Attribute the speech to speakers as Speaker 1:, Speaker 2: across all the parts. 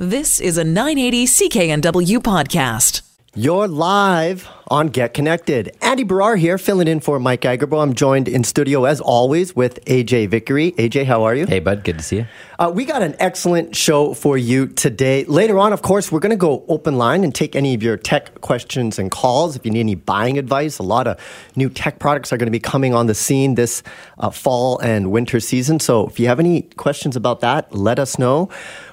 Speaker 1: This is a 980 CKNW podcast.
Speaker 2: You're live on Get Connected. Andy Baryer here, filling in for Mike Agerbo. I'm joined in studio, as always, with AJ Vickery. AJ, how are you?
Speaker 3: Hey, bud. Good to see you.
Speaker 2: Uh, we got an excellent show for you today. Later on, of course, we're going to go open line and take any of your tech questions and calls. If you need any buying advice, a lot of new tech products are going to be coming on the scene this uh, fall and winter season. So if you have any questions about that, let us know.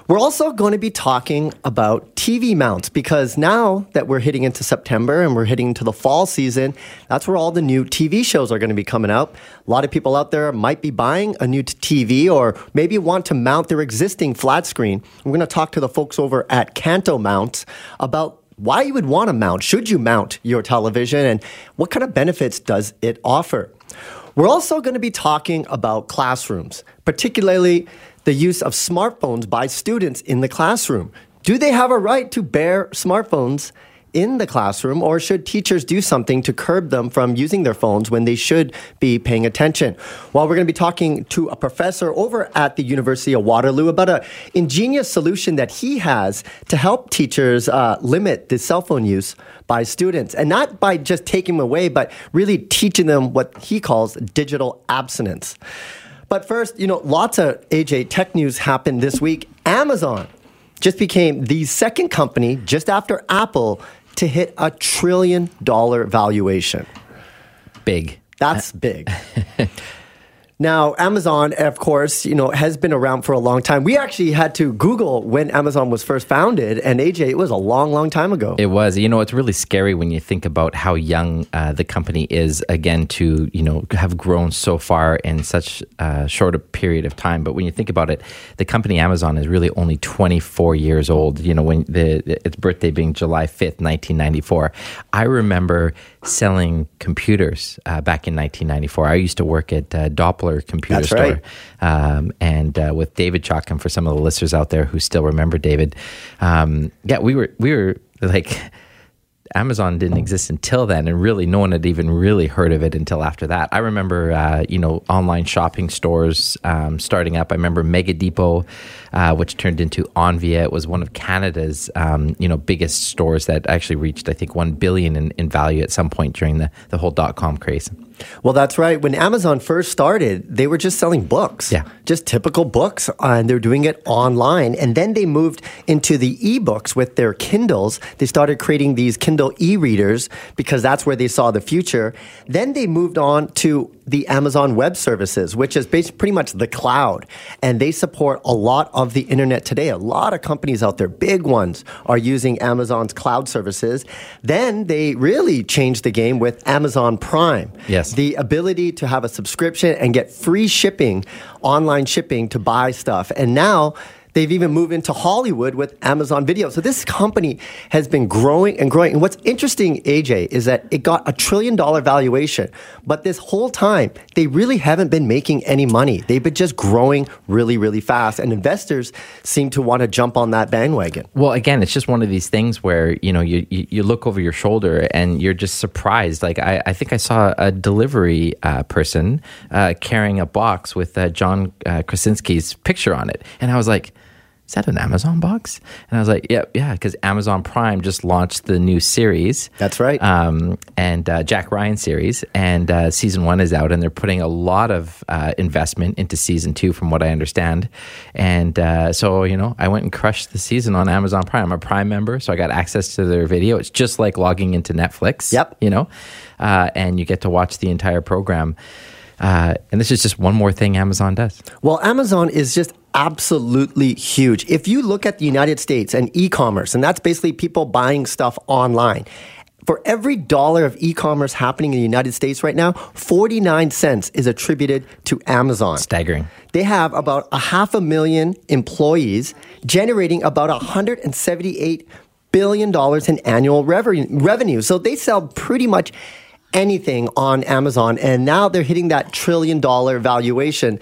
Speaker 2: We're also going to be talking about TV mounts because now that we're hitting into September and we're hitting into the fall season, that's where all the new TV shows are going to be coming out. A lot of people out there might be buying a new TV or maybe want to mount their existing flat screen. We're going to talk to the folks over at Kanto Mounts about why you would want to mount, should you mount your television, and what kind of benefits does it offer. We're also going to be talking about classrooms, particularly the use of smartphones by students in the classroom. Do they have a right to bear smartphones in the classroom, or should teachers do something to curb them from using their phones when they should be paying attention? Well, we're going to be talking to a professor over at the University of Waterloo about an ingenious solution that he has to help teachers uh, limit the cell phone use by students, and not by just taking them away, but really teaching them what he calls digital abstinence. But first, you know, lots of AJ tech news happened this week. Amazon just became the second company just after Apple to hit a trillion dollar valuation.
Speaker 3: Big.
Speaker 2: That's big. Now, Amazon, of course, you know, has been around for a long time. We actually had to Google when Amazon was first founded, and AJ, it was a long, long time ago.
Speaker 3: It was. You know, it's really scary when you think about how young uh, the company is. Again, to you know, have grown so far in such a short a period of time. But when you think about it, the company Amazon is really only 24 years old. You know, when the its birthday being July 5th, 1994. I remember selling computers uh, back in 1994. I used to work at uh, Doppler Computer
Speaker 2: That's
Speaker 3: Store,
Speaker 2: right.
Speaker 3: um, and uh, with David Chalkin for some of the listeners out there who still remember David. Um, yeah, we were we were like. Amazon didn't exist until then, and really no one had even really heard of it until after that. I remember, uh, you know, online shopping stores um, starting up. I remember Mega Depot, uh, which turned into Onvia. It was one of Canada's, um, you know, biggest stores that actually reached, I think, one billion in, in value at some point during the the whole dot com craze.
Speaker 2: Well, that's right. When Amazon first started, they were just selling books.
Speaker 3: Yeah.
Speaker 2: Just typical books, and they're doing it online. And then they moved into the ebooks with their Kindles. They started creating these Kindle e readers because that's where they saw the future. Then they moved on to the Amazon Web Services, which is basically pretty much the cloud. And they support a lot of the internet today. A lot of companies out there, big ones, are using Amazon's cloud services. Then they really changed the game with Amazon Prime.
Speaker 3: Yes.
Speaker 2: The ability to have a subscription and get free shipping, online shipping to buy stuff. And now they've even moved into Hollywood with Amazon Video. So this company has been growing and growing. And what's interesting, AJ, is that it got a trillion dollar valuation. But this whole time, they really haven't been making any money. They've been just growing really, really fast. And investors seem to want to jump on that bandwagon.
Speaker 3: Well, again, it's just one of these things where you know you you, look over your shoulder and you're just surprised. Like I, I think I saw a delivery uh, person uh, carrying a box with uh, John uh, Krasinski's picture on it, and I was like. Is that an Amazon box? And I was like, yeah, yeah, because Amazon Prime just launched the new series.
Speaker 2: That's right.
Speaker 3: Um, and uh, Jack Ryan series, and uh, season one is out, and they're putting a lot of uh, investment into season two, from what I understand. And uh, so, you know, I went and crushed the season on Amazon Prime. I'm a Prime member, so I got access to their video. It's just like logging into Netflix.
Speaker 2: Yep.
Speaker 3: You know, uh, and you get to watch the entire program. Uh, and this is just one more thing Amazon does.
Speaker 2: Well, Amazon is just absolutely huge. If you look at the United States and e commerce, and that's basically people buying stuff online. For every dollar of e commerce happening in the United States right now, 49 cents is attributed to Amazon.
Speaker 3: Staggering.
Speaker 2: They have about a half a million employees generating about 178 billion dollars in annual revenue revenue. So they sell pretty much anything on Amazon and now they're hitting that trillion dollar valuation.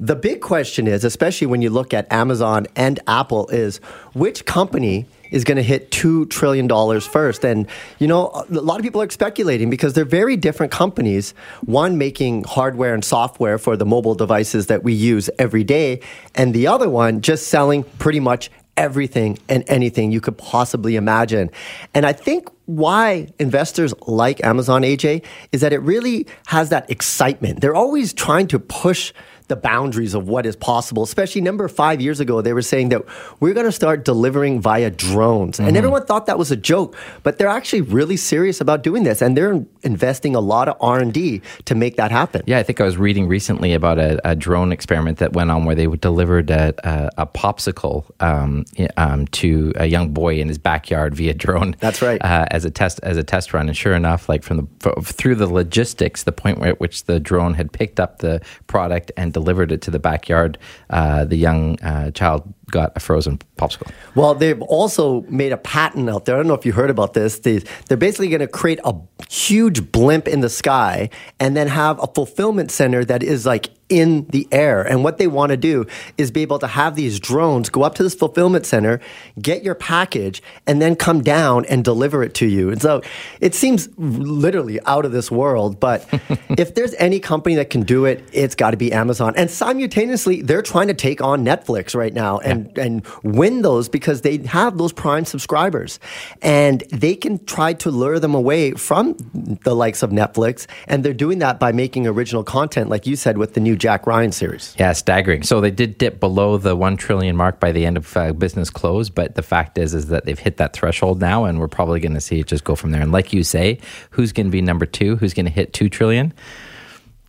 Speaker 2: The big question is, especially when you look at Amazon and Apple, is which company is going to hit $2 trillion first? And, you know, a lot of people are speculating because they're very different companies. One making hardware and software for the mobile devices that we use every day, and the other one just selling pretty much everything and anything you could possibly imagine. And I think why investors like Amazon AJ is that it really has that excitement. They're always trying to push the boundaries of what is possible. Especially number five years ago, they were saying that we're going to start delivering via drones, mm-hmm. and everyone thought that was a joke, but they're actually really serious about doing this, and they're investing a lot of R and D to make that happen.
Speaker 3: Yeah, I think I was reading recently about a, a drone experiment that went on where they delivered a, a, a popsicle um, um, to a young boy in his backyard via drone.
Speaker 2: That's right.
Speaker 3: Uh, as a test as a test run, and sure enough, like from the through the logistics, the point where, at which the drone had picked up the product and delivered it to the backyard, uh, the young uh, child got a frozen popsicle.
Speaker 2: Well, they've also made a patent out there. I don't know if you heard about this. They, they're basically going to create a huge blimp in the sky and then have a fulfillment center that is like in the air. And what they want to do is be able to have these drones go up to this fulfillment center, get your package, and then come down and deliver it to you. And so it seems literally out of this world. But if there's any company that can do it, it's got to be Amazon. And simultaneously, they're trying to take on Netflix right now and, yeah. and win those because they have those Prime subscribers. And they can try to lure them away from the likes of Netflix. And they're doing that by making original content, like you said, with the new Jack Ryan series.
Speaker 3: Yeah, staggering. So they did dip below the one trillion mark by the end of uh, business close, but the fact is, is that they've hit that threshold now, and we're probably going to see it just go from there. And like you say, who's going to be number two? Who's going to hit two trillion?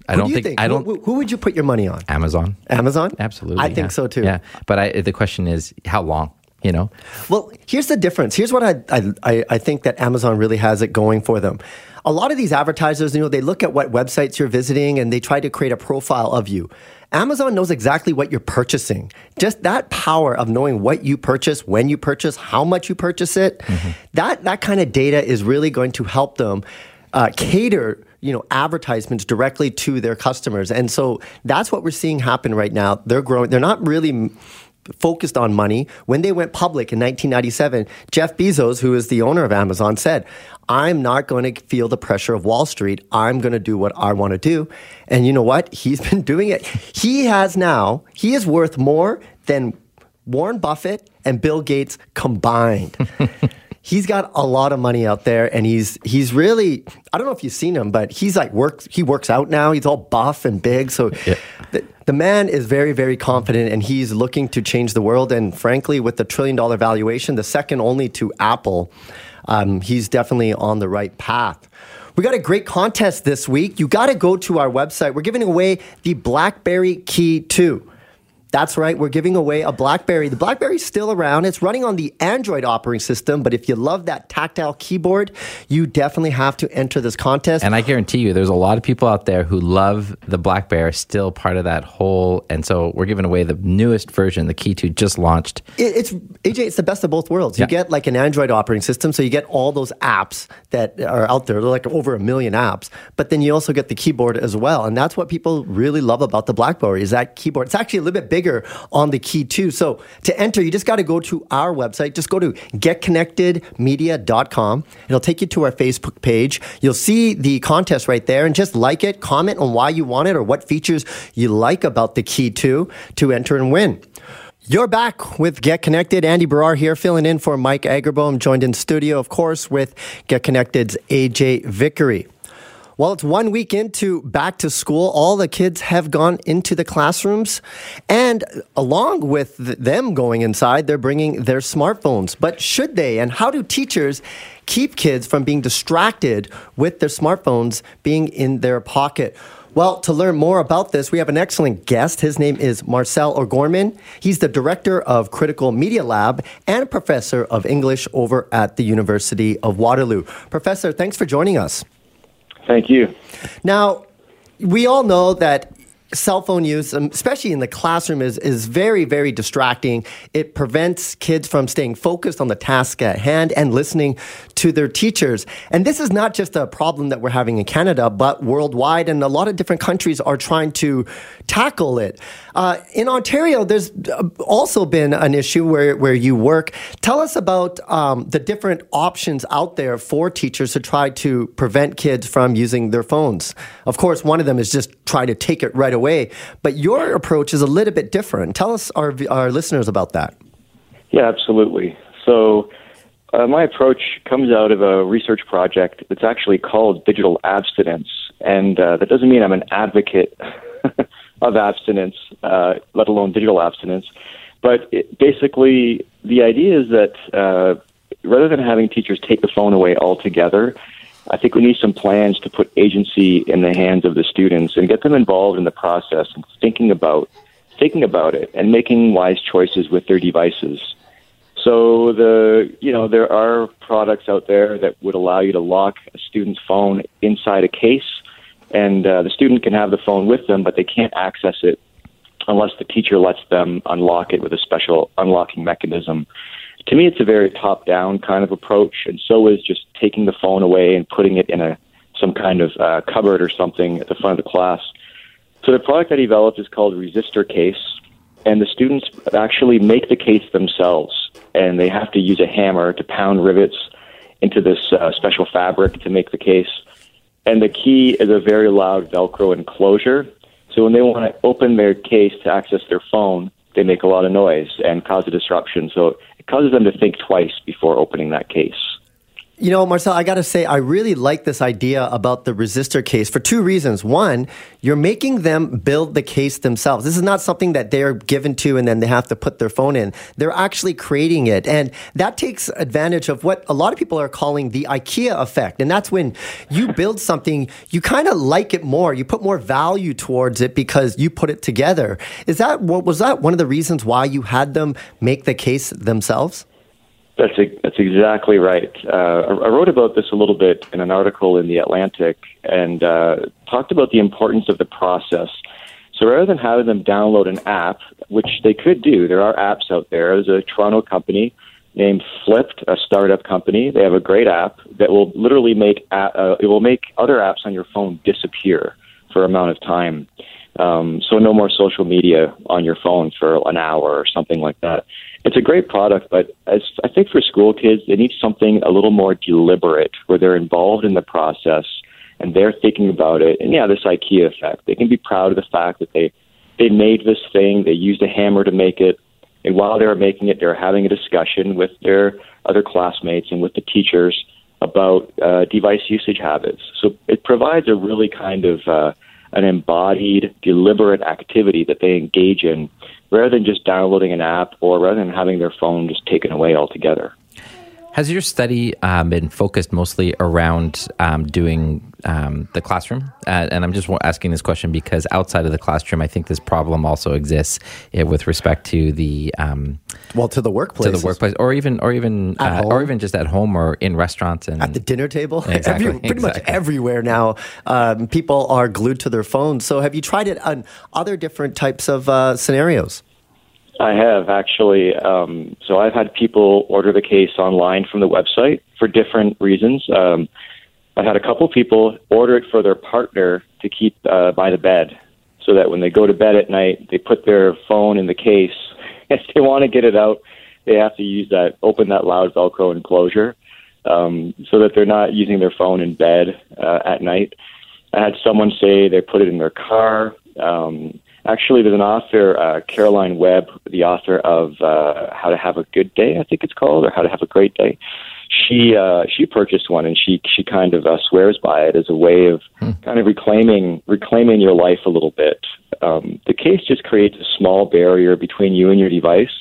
Speaker 2: I don't do think, think, I don't. Who, who, would you put your money on?
Speaker 3: Amazon.
Speaker 2: Amazon.
Speaker 3: Absolutely.
Speaker 2: I yeah. think so too.
Speaker 3: Yeah, but I, the question is, how long? You know.
Speaker 2: Well, here's the difference. Here's what I I I think that Amazon really has it going for them a lot of these advertisers, you know, they look at what websites you're visiting and they try to create a profile of you. Amazon knows exactly what you're purchasing. Just that power of knowing what you purchase, when you purchase, how much you purchase it, mm-hmm. that, that kind of data is really going to help them uh, cater you know advertisements directly to their customers and so that's what we're seeing happen right now they're growing they're not really focused on money. When they went public in 1997, Jeff Bezos, who is the owner of Amazon, said, I'm not going to feel the pressure of Wall Street. I'm going to do what I want to do. And you know what? He's been doing it. He has now, he is worth more than Warren Buffett and Bill Gates combined. he's got a lot of money out there and he's he's really I don't know if you've seen him, but he's like works he works out now. He's all buff and big. So yeah. the, the man is very, very confident and he's looking to change the world. And frankly, with the trillion dollar valuation, the second only to Apple, um, he's definitely on the right path. We got a great contest this week. You got to go to our website. We're giving away the BlackBerry Key 2. That's right. We're giving away a BlackBerry. The BlackBerry's still around. It's running on the Android operating system, but if you love that tactile keyboard, you definitely have to enter this contest.
Speaker 3: And I guarantee you, there's a lot of people out there who love the BlackBerry, still part of that whole. And so we're giving away the newest version, the Key 2 just launched.
Speaker 2: It, it's AJ. It's the best of both worlds. You yeah. get like an Android operating system, so you get all those apps that are out there. They're like over a million apps, but then you also get the keyboard as well, and that's what people really love about the BlackBerry is that keyboard. It's actually a little bit bigger bigger on the Key 2. So to enter, you just got to go to our website. Just go to getconnectedmedia.com. It'll take you to our Facebook page. You'll see the contest right there and just like it, comment on why you want it or what features you like about the key 2 to enter and win. You're back with Get Connected. Andy Baryer here, filling in for Mike Agerbo. joined in studio, of course, with Get Connected's AJ Vickery. Well, it's one week into back to school. All the kids have gone into the classrooms. And along with them going inside, they're bringing their smartphones. But should they? And how do teachers keep kids from being distracted with their smartphones being in their pocket? Well, to learn more about this, we have an excellent guest. His name is Marcel O'Gorman. He's the director of Critical Media Lab and professor of English over at the University of Waterloo. Professor, thanks for joining us.
Speaker 4: Thank you.
Speaker 2: Now, we all know that cell phone use, um, especially in the classroom, is, is very, very distracting. It prevents kids from staying focused on the task at hand and listening to their teachers. And this is not just a problem that we're having in Canada, but worldwide. And a lot of different countries are trying to tackle it. Uh, in Ontario, there's uh, also been an issue where, where you work. Tell us about um, the different options out there for teachers to try to prevent kids from using their phones. Of course, one of them is just try to take it right away. Way, but your approach is a little bit different. Tell us, our, our listeners, about that.
Speaker 4: Yeah, absolutely. So, uh, my approach comes out of a research project that's actually called digital abstinence, and uh, that doesn't mean I'm an advocate of abstinence, uh, let alone digital abstinence. But it, basically, the idea is that uh, rather than having teachers take the phone away altogether, I think we need some plans to put agency in the hands of the students and get them involved in the process and thinking about thinking about it and making wise choices with their devices. So the you know there are products out there that would allow you to lock a student's phone inside a case, and uh, the student can have the phone with them, but they can't access it unless the teacher lets them unlock it with a special unlocking mechanism. To me, it's a very top-down kind of approach, and so is just taking the phone away and putting it in a some kind of uh, cupboard or something at the front of the class. So the product I developed is called Resistor Case, and the students actually make the case themselves, and they have to use a hammer to pound rivets into this uh, special fabric to make the case. And the key is a very loud Velcro enclosure. So when they want to open their case to access their phone, they make a lot of noise and cause a disruption. So it causes them to think twice before opening that case.
Speaker 2: You know, Marcel, I got to say, I really like this idea about the resistor case for two reasons. One, you're making them build the case themselves. This is not something that they're given to and then they have to put their phone in. They're actually creating it. And that takes advantage of what a lot of people are calling the IKEA effect. And that's when you build something, you kind of like it more. You put more value towards it because you put it together. Is that what was that one of the reasons why you had them make the case themselves?
Speaker 4: That's that's exactly right. Uh, I wrote about this a little bit in an article in the Atlantic and uh, talked about the importance of the process. So rather than having them download an app, which they could do, there are apps out there. There's a Toronto company named Flipd, a startup company. They have a great app that will literally make uh, it will make other apps on your phone disappear for a amount of time. Um, so no more social media on your phone for an hour or something like that it's a great product, but as I think for school kids, they need something a little more deliberate where they're involved in the process and they're thinking about it. And yeah, this IKEA effect. They can be proud of the fact that they they made this thing, they used a hammer to make it, and while they were making it, they're having a discussion with their other classmates and with the teachers about uh, device usage habits. So it provides a really kind of uh, an embodied, deliberate activity that they engage in rather than just downloading an app or rather than having their phone just taken away altogether.
Speaker 3: Has your study um, been focused mostly around um, doing um, the classroom? Uh, and I'm just asking this question because outside of the classroom, I think this problem also exists uh, with respect to the um,
Speaker 2: well to the workplace,
Speaker 3: to the workplace, or even or even uh, or even just at home or in restaurants and
Speaker 2: at the dinner table.
Speaker 3: Exactly,
Speaker 2: Every, pretty
Speaker 3: exactly.
Speaker 2: much everywhere now, um, people are glued to their phones. So, have you tried it on other different types of uh, scenarios?
Speaker 4: I have actually. Um, so I've had people order the case online from the website for different reasons. Um, I've had a couple people order it for their partner to keep uh, by the bed, so that when they go to bed at night, they put their phone in the case. If they want to get it out, they have to use that open that loud Velcro enclosure, um, so that they're not using their phone in bed uh, at night. I had someone say they put it in their car. Um, Actually, there's an author, uh, Caroline Webb, the author of uh, How to Have a Good Day, I think it's called, or How to Have a Great Day. She uh, she purchased one, and she she kind of uh, swears by it as a way of hmm. kind of reclaiming reclaiming your life a little bit. Um, the case just creates a small barrier between you and your device,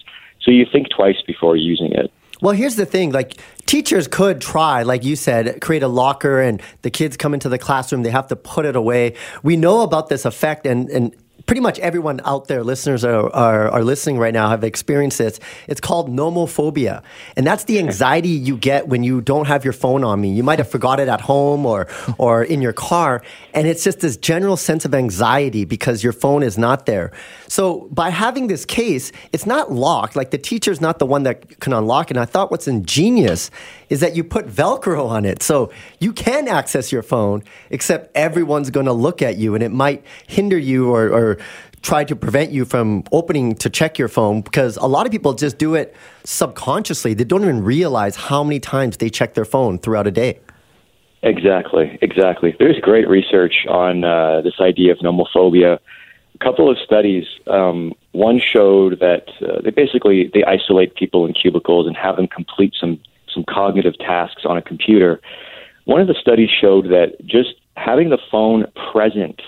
Speaker 4: so you think twice before using it.
Speaker 2: Well, here's the thing like teachers could try, like you said, create a locker and the kids come into the classroom, they have to put it away. We know about this effect and, and pretty much everyone out there, listeners are, are, are, listening right now, have experienced this. It's called nomophobia. And that's the anxiety you get when you don't have your phone on me. You might have forgot it at home or, or in your car. And it's just this general sense of anxiety because your phone is not there. So by having this case, it's not locked. Like the teacher's not the one that can unlock it. And I thought what's ingenious is that you put Velcro on it. So you can access your phone, except everyone's going to look at you and it might hinder you or, or try to prevent you from opening to check your phone because a lot of people just do it subconsciously. They don't even realize how many times they check their phone throughout a day.
Speaker 4: Exactly, exactly. There's great research on uh, this idea of nomophobia. a couple of studies. Um, one showed that uh, they basically they isolate people in cubicles and have them complete some some cognitive tasks on a computer. One of the studies showed that just having the phone present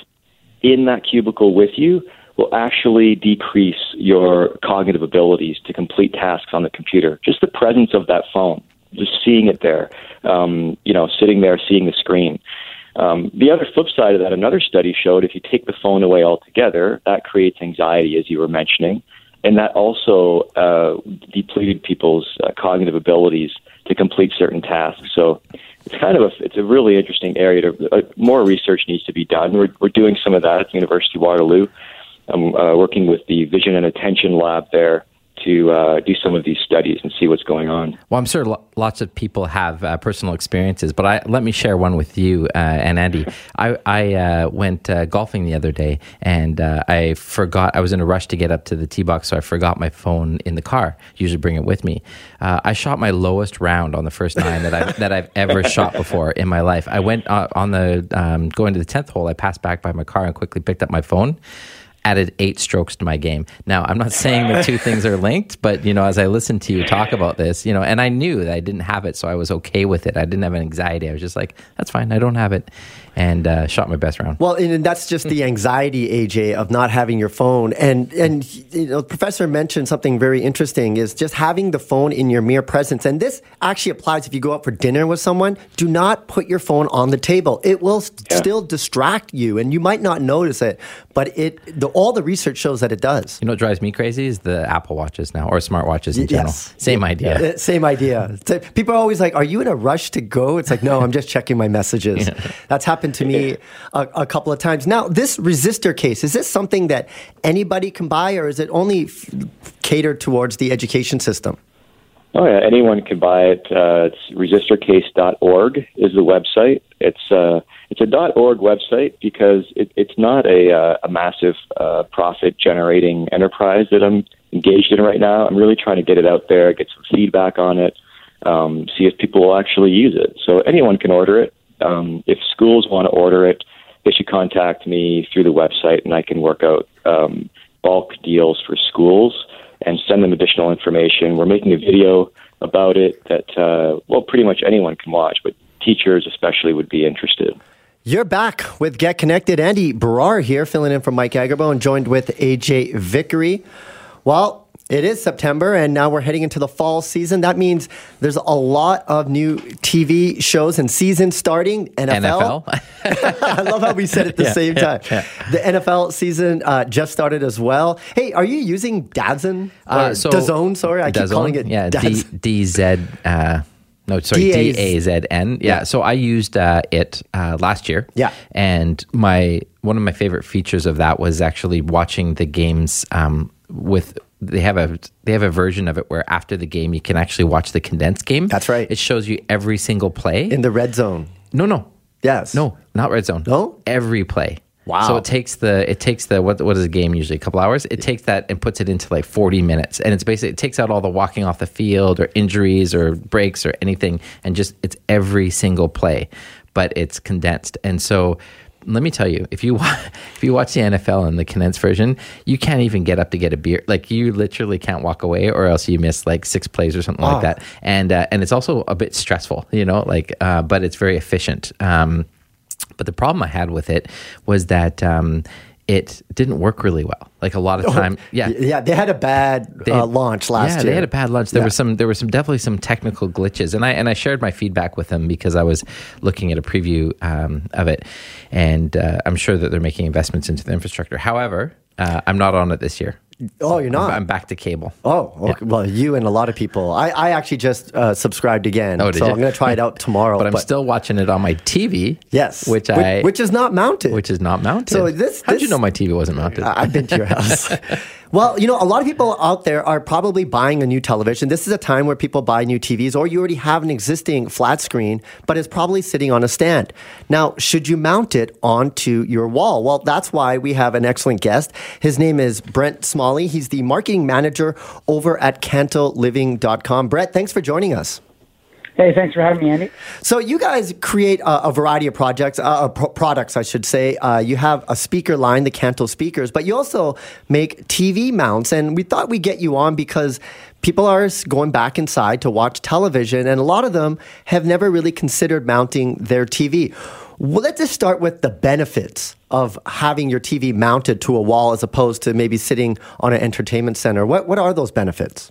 Speaker 4: in that cubicle with you will actually decrease your cognitive abilities to complete tasks on the computer. Just the presence of that phone, just seeing it there, um, you know, sitting there, seeing the screen. Um, the other flip side of that, another study showed if you take the phone away altogether, that creates anxiety, as you were mentioning, and that also uh, depleted people's uh, cognitive abilities to complete certain tasks. So it's kind of a it's a really interesting area. To, uh, more research needs to be done. We're we're doing some of that at the University of Waterloo. I'm uh, working with the Vision and Attention Lab there to uh, do some of these studies and see what's going on.
Speaker 3: Well, I'm sure lo- lots of people have uh, personal experiences, but I, let me share one with you uh, and Andy. I, I uh, went uh, golfing the other day and uh, I forgot, I was in a rush to get up to the tee box, so I forgot my phone in the car. Usually bring it with me. I shot my lowest round on the first nine that, I, that I've ever shot before in my life. I went on the, um, going to the 10th hole, I passed back by my car and quickly picked up my phone added eight strokes to my game. Now, I'm not saying the two things are linked, but you know, as I listened to you talk about this, you know, and I knew that I didn't have it, so I was okay with it. I didn't have an anxiety. I was just like, that's fine. I don't have it and uh, shot my best round.
Speaker 2: Well, and that's just the anxiety, AJ, of not having your phone. And and you know, professor mentioned something very interesting is just having the phone in your mere presence. And this actually applies if you go out for dinner with someone. Do not put your phone on the table. It will yeah. still distract you, and you might not notice it, but it the, all the research shows that it does.
Speaker 3: You know what drives me crazy is the Apple watches now or smartwatches in general. Yes. Same idea.
Speaker 2: Same idea. People are always like, "Are you in a rush to go?" It's like, no, I'm just checking my messages. Yeah. That's happened happened to me a, a, couple of times. Now, this resistor case, is this something that anybody can buy or is it only f- catered towards the education system?
Speaker 4: Oh, yeah, anyone can buy it. Uh, it's resistorcase.org is the website. It's uh, it's a .org website because it, it's not a, uh, a massive uh, profit generating enterprise that I'm engaged in right now. I'm really trying to get it out there, get some feedback on it, um, see if people will actually use it. So anyone can order it um, if schools want to order it, they should contact me through the website, and I can work out um, bulk deals for schools and send them additional information. We're making a video about it that uh, well, pretty much anyone can watch, but teachers especially would be interested.
Speaker 2: You're back with Get Connected. Andy Baryer here, filling in for Mike Agerbo, and joined with AJ Vickery. Well, it is September, and now we're heading into the fall season. That means there's a lot of new TV shows and seasons starting.
Speaker 3: NFL.
Speaker 2: NFL. I love how we said it at the yeah, same time. Yeah. The NFL season uh, just started as well. Hey, are you using Dazn? Uh, so DAZN, sorry. I keep calling it
Speaker 3: yeah, D- DZ. Uh, no, sorry, D A Z N. Yeah. So I used uh, it uh, last year.
Speaker 2: Yeah.
Speaker 3: And my one of my favorite features of that was actually watching the games um, with they have a they have a version of it where after the game you can actually watch the condensed game.
Speaker 2: That's right.
Speaker 3: It shows you every single play
Speaker 2: in the red zone.
Speaker 3: No, no.
Speaker 2: Yes.
Speaker 3: No, not red zone.
Speaker 2: No.
Speaker 3: Every play.
Speaker 2: Wow.
Speaker 3: So it takes the it takes the what what is a game usually a couple hours? It takes that and puts it into like 40 minutes. And it's basically it takes out all the walking off the field or injuries or breaks or anything and just it's every single play, but it's condensed. And so let me tell you, if you watch, if you watch the NFL in the condensed version, you can't even get up to get a beer. Like you literally can't walk away, or else you miss like six plays or something oh. like that. And uh, and it's also a bit stressful, you know. Like, uh, but it's very efficient. Um, but the problem I had with it was that um, it didn't work really well. Like a lot of oh, time, oh, yeah,
Speaker 2: yeah. They had a bad uh, launch last
Speaker 3: yeah,
Speaker 2: year.
Speaker 3: they had a bad launch. There yeah. was some, there were some definitely some technical glitches, and I and I shared my feedback with them because I was looking at a preview um, of it, and uh, I'm sure that they're making investments into the infrastructure. However, uh, I'm not on it this year.
Speaker 2: Oh, you're not.
Speaker 3: I'm, I'm back to cable.
Speaker 2: Oh, okay. yeah. well, you and a lot of people. I, I actually just uh, subscribed again, oh, so you? I'm going to try it out tomorrow.
Speaker 3: but I'm but, still watching it on my TV.
Speaker 2: Yes,
Speaker 3: which,
Speaker 2: which
Speaker 3: I
Speaker 2: which is not mounted.
Speaker 3: Which is not mounted.
Speaker 2: So this,
Speaker 3: how did you know my TV wasn't mounted?
Speaker 2: I've been to your house. Well, you know, a lot of people out there are probably buying a new television. This is a time where people buy new TVs, or you already have an existing flat screen, but it's probably sitting on a stand. Now, should you mount it onto your wall? Well, that's why we have an excellent guest. His name is Brent Smalley. He's the marketing manager over at kantoliving.com. Brett, thanks for joining us.
Speaker 5: Hey, thanks for having me, Andy.
Speaker 2: So you guys create a, a variety of projects, uh, uh, pro- products, I should say. Uh, you have a speaker line, the Kanto speakers, but you also make TV mounts. And we thought we'd get you on because people are going back inside to watch television, and a lot of them have never really considered mounting their TV. Well, let's just start with the benefits of having your TV mounted to a wall as opposed to maybe sitting on an entertainment center. What, what are those benefits?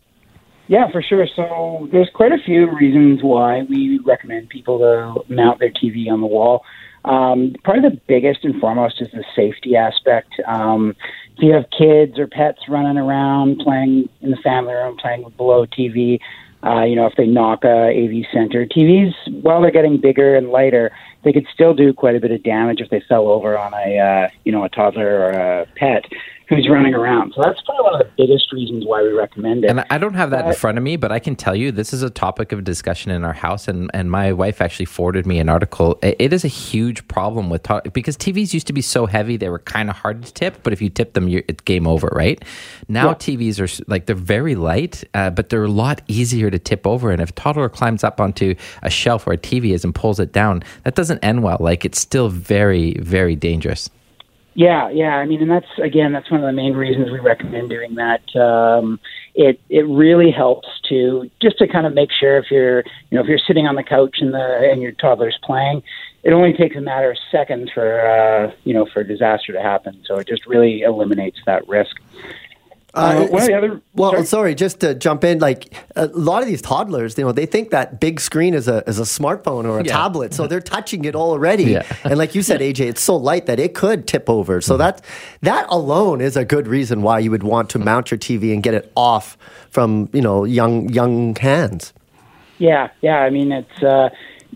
Speaker 5: Yeah, for sure. So there's quite a few reasons why we recommend people to mount their TV on the wall. Um, probably the biggest and foremost is the safety aspect. Um, if you have kids or pets running around playing in the family room, playing with below TV, uh, you know, if they knock a AV center, TVs, while they're getting bigger and lighter, they could still do quite a bit of damage if they fell over on a, uh, you know, a toddler or a pet who's running around. So that's probably one of the biggest reasons why we recommend it.
Speaker 3: And I don't have that in front of me, but I can tell you this is a topic of discussion in our house. And, and my wife actually forwarded me an article. It is a huge problem with to- because TVs used to be so heavy they were kind of hard to tip, but if you tip them, you're, it's game over, right? Now yeah. TVs are like they're very light, uh, but they're a lot easier to tip over. And if a toddler climbs up onto a shelf where a TV is and pulls it down, that doesn't end well. Like it's still very, very dangerous.
Speaker 5: Yeah, yeah. I mean, and that's again, that's one of the main reasons we recommend doing that. Um, it it really helps to just to kind of make sure if you're you know if you're sitting on the couch and the and your toddler's playing, it only takes a matter of seconds for uh, you know for a disaster to happen. So it just really eliminates that risk.
Speaker 2: Uh, one of the. Well, sorry? sorry? just to jump in, like a lot of these toddlers, you know, they think that big screen is a is a smartphone or a yeah. tablet, so they're touching it already. Yeah. and like you said, AJ, it's so light that it could tip over. So mm-hmm. that that alone is a good reason why you would want to mount your TV and get it off from you know young young hands.
Speaker 5: Yeah, yeah. I mean, it's. Uh,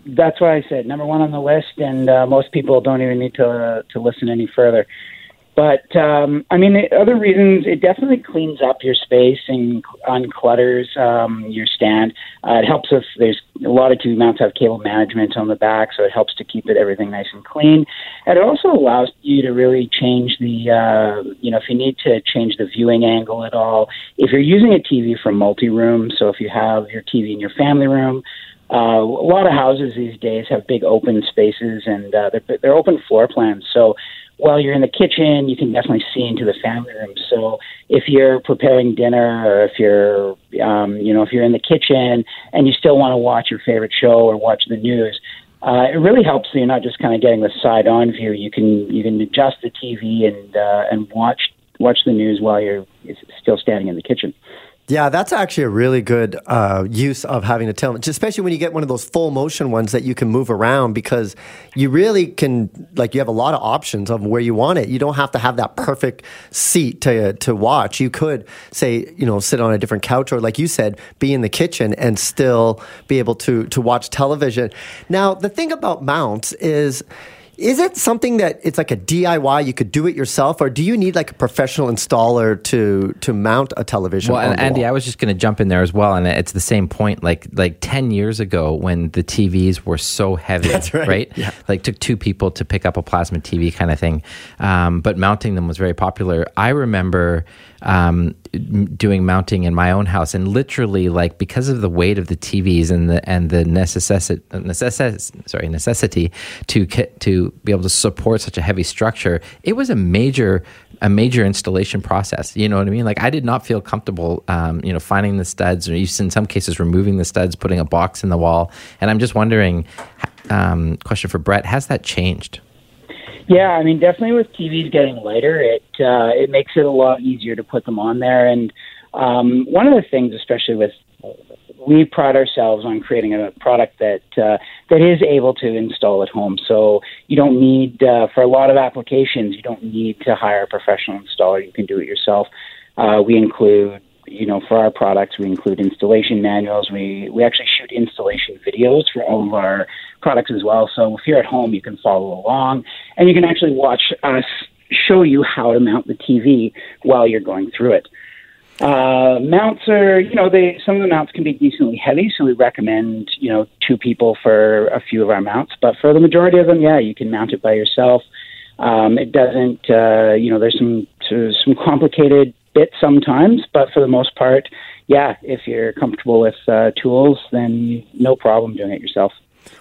Speaker 5: that's why I said number one on the list, and uh, most people don't even need to uh, to listen any further. But um, I mean, the other reasons it definitely cleans up your space and unclutters um, your stand. Uh, it helps if there's a lot of TV mounts have cable management on the back, so it helps to keep it everything nice and clean. And it also allows you to really change the, uh, you know, if you need to change the viewing angle at all. If you're using a TV for multi-room, so if you have your TV in your family room. Uh, a lot of houses these days have big open spaces and uh, they're, they're open floor plans. So while you're in the kitchen, you can definitely see into the family room. So if you're preparing dinner, or if you're, um, you know, if you're in the kitchen and you still want to watch your favorite show or watch the news, uh, it really helps. So you're not just kind of getting the side-on view. You can you can adjust the TV and uh, and watch watch the news while you're still standing in the kitchen.
Speaker 2: Yeah, that's actually a really good uh, use of having a television, especially when you get one of those full motion ones that you can move around because you really can, like, you have a lot of options of where you want it. You don't have to have that perfect seat to to watch. You could say, you know, sit on a different couch or, like you said, be in the kitchen and still be able to to watch television. Now, the thing about mounts is is it something that it's like a DIY? You could do it yourself, or do you need like a professional installer to to mount a television?
Speaker 3: Well, and Andy? I was just going to jump in there as well, and it's the same point. Like like ten years ago, when the TVs were so heavy,
Speaker 2: right.
Speaker 3: right?
Speaker 2: Yeah.
Speaker 3: Like took two people to pick up a plasma TV kind of thing, um, but mounting them was very popular. I remember um, doing mounting in my own house, and literally, like because of the weight of the TVs and the and the necessi- necessi- sorry necessity to to be able to support such a heavy structure, it was a major a major installation process. You know what I mean? Like I did not feel comfortable, um, you know, finding the studs, or in some cases removing the studs, putting a box in the wall. And I'm just wondering, um, question for Brett, has that changed?
Speaker 5: Yeah, I mean, definitely with TVs getting lighter, it uh, it makes it a lot easier to put them on there. And um, one of the things, especially with we pride ourselves on creating a product that uh, that is able to install at home. So you don't need uh, for a lot of applications, you don't need to hire a professional installer. You can do it yourself. Uh, we include you know, for our products, we include installation manuals. We we actually shoot installation videos for all of our products as well. So if you're at home, you can follow along, and you can actually watch us show you how to mount the TV while you're going through it. Uh, mounts are, you know, they some of the mounts can be decently heavy, so we recommend, you know, two people for a few of our mounts. But for the majority of them, yeah, you can mount it by yourself. Um, it doesn't, uh, you know, there's some some complicated bit sometimes, but for the most part, yeah, if you're comfortable with uh, tools, then no problem doing it yourself.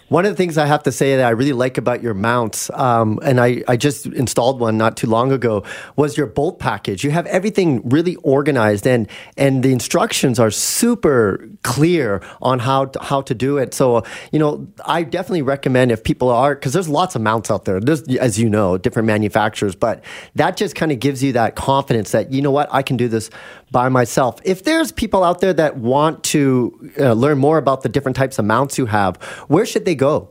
Speaker 2: One of the things I have to say that I really like about your mounts, um, and I, I just installed one not too long ago, was your bolt package. You have everything really organized, and and the instructions are super clear on how to, how to do it. So you know, I definitely recommend if people are because there's lots of mounts out there. There's as you know, different manufacturers, but that just kind of gives you that confidence that you know what I can do this by myself. If there's people out there that want to uh, learn more about the different types of mounts you have, where should they go?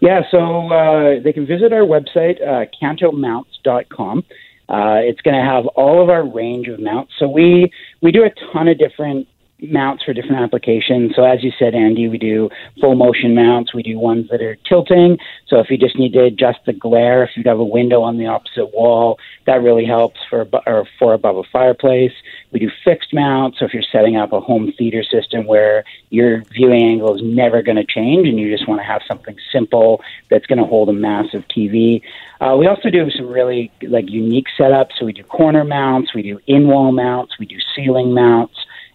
Speaker 5: Yeah, so uh, they can visit our website, uh, kantomounts.com. Uh, it's going to have all of our range of mounts. So we we do a ton of different mounts for different applications. So as you said, Andy, we do full motion mounts. We do ones that are tilting. So if you just need to adjust the glare, if you have a window on the opposite wall, that really helps for or for above a fireplace. We do fixed mounts. So if you're setting up a home theater system where your viewing angle is never going to change and you just want to have something simple that's going to hold a massive TV. Uh, we also do some really like unique setups. So we do corner mounts, we do in wall mounts, we do ceiling mounts.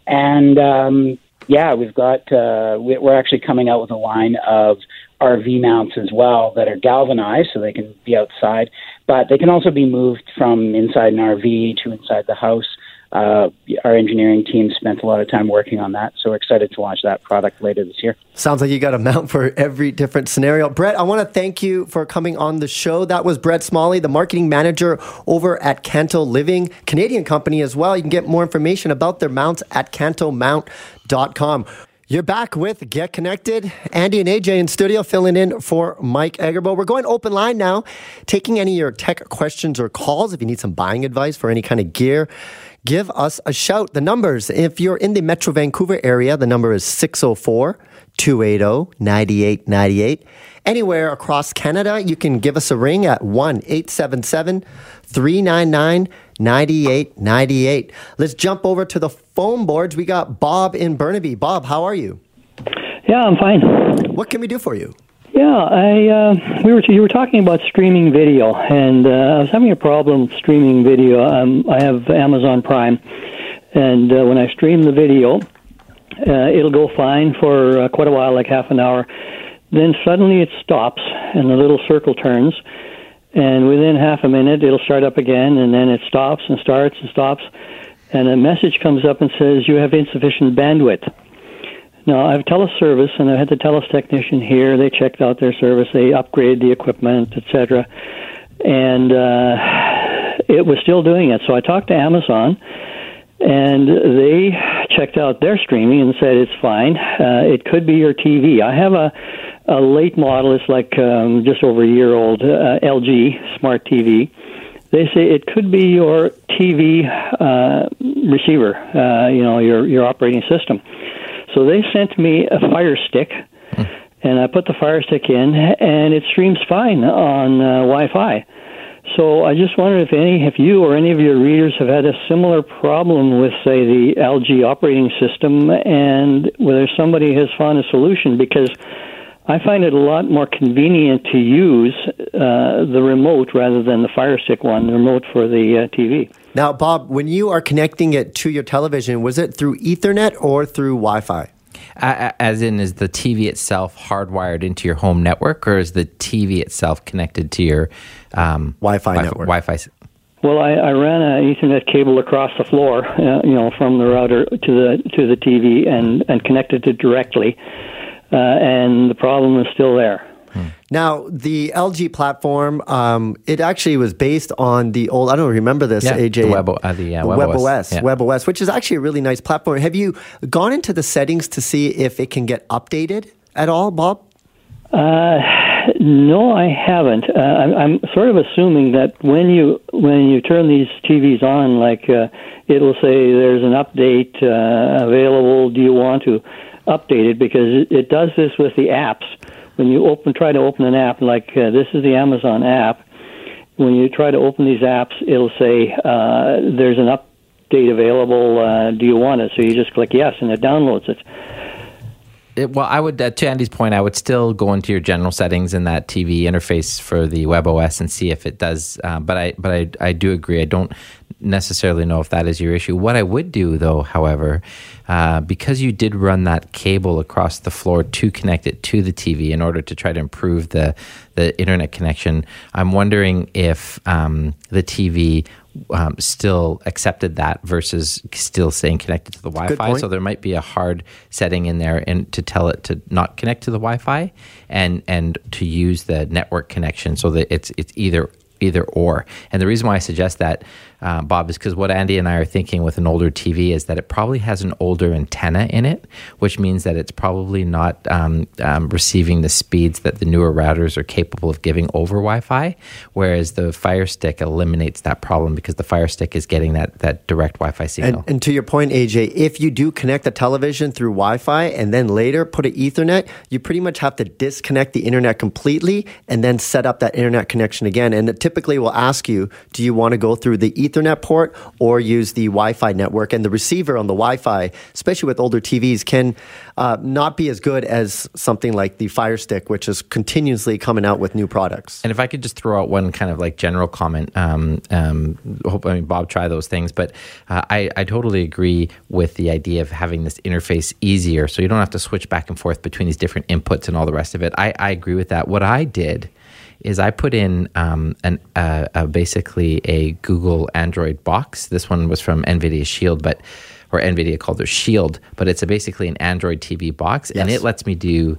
Speaker 5: And um, yeah, we've got uh, we're actually coming out with a line of RV mounts as well that are galvanized, so they can be outside, but they can also be moved from inside an RV to inside the house uh, our engineering team spent a lot of time working on that. So we're excited to launch that product later this year.
Speaker 2: Sounds like you got a mount for every different scenario. Brett, I want to thank you for coming on the show. That was Brett Smalley, the marketing manager over at Kanto Living, Canadian company as well. You can get more information about their mounts at kantomount.com. You're back with Get Connected. Andy and AJ in studio filling in for Mike Agerbo. We're going open line now, taking any of your tech questions or calls. If you need some buying advice for any kind of gear, give us a shout. The numbers, if you're in the Metro Vancouver area, the number is 604 280 9898. Anywhere across Canada, you can give us a ring at 1 877 399 9898. Let's jump over to the phone boards. We got Bob in Burnaby. Bob, how are you?
Speaker 6: Yeah, I'm fine.
Speaker 2: What can we do for you?
Speaker 6: Yeah, I uh, we were you were talking about streaming video, and uh, I was having a problem streaming video. Um, I have Amazon Prime, and uh, when I stream the video, uh, it'll go fine for uh, quite a while, like half an hour. Then suddenly it stops, and the little circle turns, and within half a minute it'll start up again, and then it stops and starts and stops, and a message comes up and says you have insufficient bandwidth. Now, I have TELUS service, and I had the TELUS technician here. They checked out their service, they upgraded the equipment, etc., and uh, it was still doing it. So I talked to Amazon, and they checked out their streaming and said it's fine. Uh, it could be your TV. I have a a late model. It's like um, just over a year old uh, LG smart TV. They say it could be your TV uh, receiver. Uh, you know your your operating system. So they sent me a Fire Stick, and I put the Fire Stick in, and it streams fine on uh, Wi-Fi. So I just wonder if any, if you or any of your readers have had a similar problem with, say, the LG operating system, and whether somebody has found a solution because. I find it a lot more convenient to use uh, the remote rather than the Fire Stick one, the remote for the uh, TV.
Speaker 2: Now, Bob, when you are connecting it to your television, was it through Ethernet or through Wi Fi?
Speaker 3: As in, is the TV itself hardwired into your home network, or is the TV itself connected to your um,
Speaker 2: Wi-Fi, Wi-Fi network?
Speaker 3: Wi-Fi.
Speaker 6: Well, I, I ran an Ethernet cable across the floor, uh, you know, from the router to the to the TV, and and connected it directly, uh, and the problem is still there.
Speaker 2: Now, the LG platform, um, it actually was based on the old, I don't remember this,
Speaker 3: yeah,
Speaker 2: AJ.
Speaker 3: The Web, uh, the, uh,
Speaker 2: Web,
Speaker 3: Web
Speaker 2: OS.
Speaker 3: Yeah.
Speaker 2: Web OS, which is actually a really nice platform. Have you gone into the settings to see if it can get updated at all, Bob?
Speaker 6: Uh, no, I haven't. Uh, I'm, I'm, sort of assuming that when you when you turn these TVs on, like uh, it'll say there's an update uh, available. Do you want to update it? Because it, it does this with the apps when you open try to open an app like uh, this is the Amazon app, when you try to open these apps, it'll say uh, there's an update available. Uh, do you want it? So you just click yes, and it downloads it.
Speaker 3: It, well, I would, uh, to Andy's point, I would still go into your general settings in that TV interface for the Web OS and see if it does. Uh, but I, but I, I do agree. I don't necessarily know if that is your issue. What I would do, though, however, uh, because you did run that cable across the floor to connect it to the TV in order to try to improve the the internet connection, I'm wondering if um, the TV um, still accepted that versus still staying connected to the Wi-Fi. So there might be a hard setting in there and to tell it to not connect to the Wi-Fi and and to use the network connection so that it's it's either either or. And the reason why I suggest that, uh, Bob, is because what Andy and I are thinking with an older TV is that it probably has an older antenna in it, which means that it's probably not um, um, receiving the speeds that the newer routers are capable of giving over Wi-Fi. Whereas the Fire Stick eliminates that problem because the Fire Stick is getting that that direct Wi-Fi signal.
Speaker 2: And, and to your point, AJ, if you do connect the television through Wi Fi and then later put an Ethernet, you pretty much have to disconnect the internet completely and then set up that internet connection again. And it typically will ask you, do you want to go through the Ethernet port or use the Wi Fi network? And the receiver on the Wi Fi, especially with older TVs, can uh, not be as good as something like the Fire Stick, which is continuously coming out with new products.
Speaker 3: And if I could just throw out one kind of like general comment, um, um, hope I mean Bob try those things, but uh, I I totally agree with the idea of having this interface easier, so you don't have to switch back and forth between these different inputs and all the rest of it. I, I agree with that. What I did is I put in um, an uh, uh, basically a Google Android box. This one was from NVIDIA Shield, but or NVIDIA called their Shield, but it's a basically an Android TV box, and it lets me do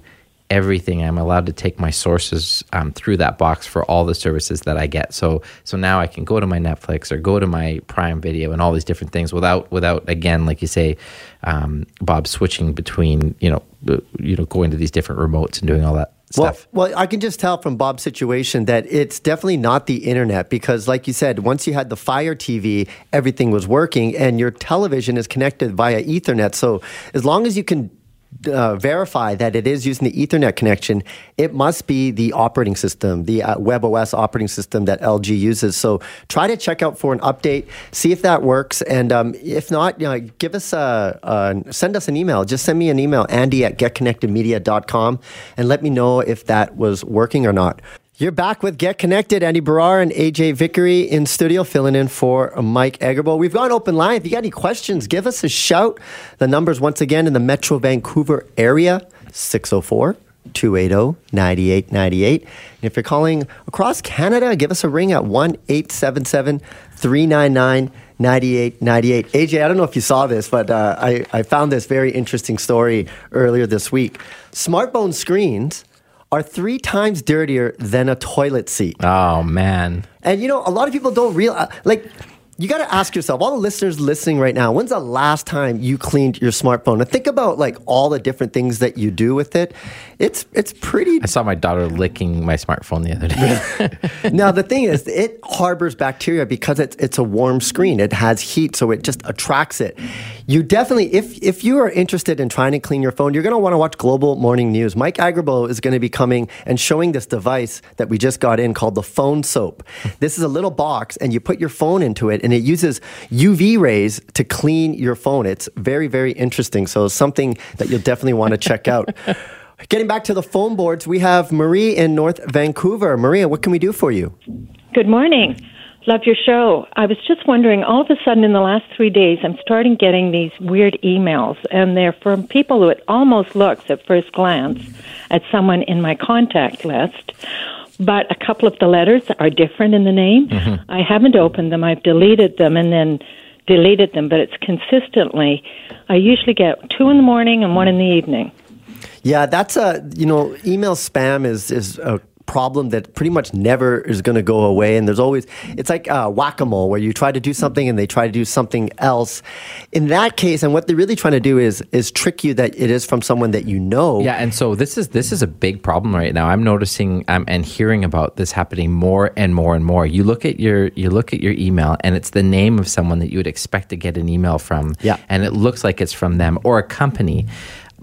Speaker 3: everything. I'm allowed to take my sources um, through that box for all the services that I get. So so now I can go to my Netflix or go to my Prime Video and all these different things without without again, like you say, um, Bob, switching between you know uh, you know going to these different remotes and doing all that
Speaker 2: Well, well, I can just tell from Bob's situation that it's definitely not the internet because, like you said, once you had the Fire TV, everything was working, and your television is connected via Ethernet. So, as long as you can uh, verify that it is using the Ethernet connection, it must be the operating system, the uh, WebOS operating system that LG uses. So, try to check out for an update, see if that works, and um, if not, you know, give us a, a send us an email. Just send me an email, Andy at getconnectedmedia.com, and let me know if that was working or not. You're back with Get Connected. Andy Baryer and AJ Vickery in studio, filling in for Mike Agerbo. We've gone open line. If you got any questions, give us a shout. The numbers, once again, in the Metro Vancouver area 604 280 9898. And if you're calling across Canada, give us a ring at 1 877 399 9898. AJ, I don't know if you saw this, but uh, I, I found this very interesting story earlier this week. Smartphone screens are three times dirtier than a toilet seat.
Speaker 3: Oh man.
Speaker 2: And you know, a lot of people don't realize, uh, like, you got to ask yourself, all the listeners listening right now, when's the last time you cleaned your smartphone? And think about like all the different things that you do with it. It's it's pretty.
Speaker 3: I saw my daughter licking my smartphone the other day.
Speaker 2: now the thing is, it harbors bacteria because it's it's a warm screen. It has heat, so it just attracts it. You definitely, if if you are interested in trying to clean your phone, you're going to want to watch Global Morning News. Mike Agerbo is going to be coming and showing this device that we just got in called the Phone Soap. This is a little box, and you put your phone into it, and it uses UV rays to clean your phone. It's very very interesting. So it's something that you'll definitely want to check out. Getting back to the phone boards, we have Marie in North Vancouver. Maria, what can we do for you?
Speaker 7: Good morning. Love your show. I was just wondering, all of a sudden in the last three days, I'm starting getting these weird emails, and they're from people who it almost looks at first glance at someone in my contact list. But a couple of the letters are different in the name. Mm-hmm. I haven't opened them. I've deleted them and then deleted them, but it's consistently. I usually get two in the morning and one in the evening.
Speaker 2: Yeah, that's a you know, email spam is is a problem that pretty much never is going to go away. And there's always it's like uh, whack a mole where you try to do something and they try to do something else. In that case, and what they're really trying to do is is trick you that it is from someone that you know.
Speaker 3: Yeah, and so this is this is a big problem right now. I'm noticing um, and hearing about this happening more and more and more. You look at your you look at your email, and it's the name of someone that you would expect to get an email from.
Speaker 2: Yeah.
Speaker 3: and it looks like it's from them or a company.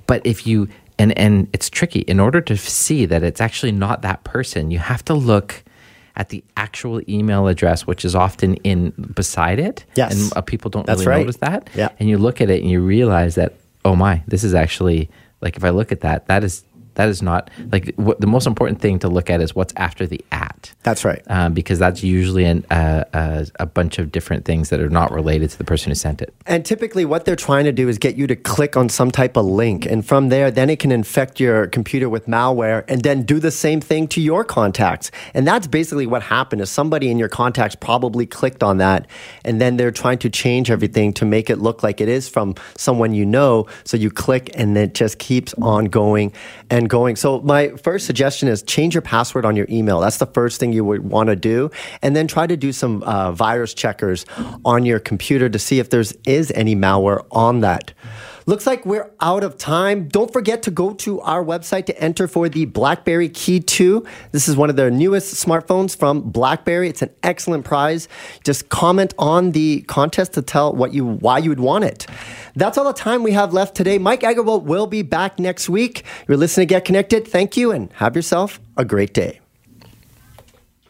Speaker 3: But if you and and it's tricky. In order to see that it's actually not that person, you have to look at the actual email address, which is often in beside it.
Speaker 2: Yes.
Speaker 3: and uh, people don't
Speaker 2: That's
Speaker 3: really
Speaker 2: right.
Speaker 3: notice that.
Speaker 2: Yeah.
Speaker 3: and you look at it and you realize that oh my, this is actually like if I look at that, that is that is not like what the most important thing to look at is what's after the at.
Speaker 2: That's right.
Speaker 3: Um, because that's usually an, uh, uh, a bunch of different things that are not related to the person who sent it.
Speaker 2: And typically, what they're trying to do is get you to click on some type of link. And from there, then it can infect your computer with malware and then do the same thing to your contacts. And that's basically what happened is somebody in your contacts probably clicked on that. And then they're trying to change everything to make it look like it is from someone you know. So you click and it just keeps on going going. So my first suggestion is change your password on your email. That's the first thing you would want to do. And then try to do some uh, virus checkers on your computer to see if there's is any malware on that. Looks like we're out of time. Don't forget to go to our website to enter for the BlackBerry Key 2. This is one of their newest smartphones from BlackBerry. It's an excellent prize. Just comment on the contest to tell what you why you would want it. That's all the time we have left today. Mike Agerbo will be back next week. You're listening to Get Connected. Thank you and have yourself a great day.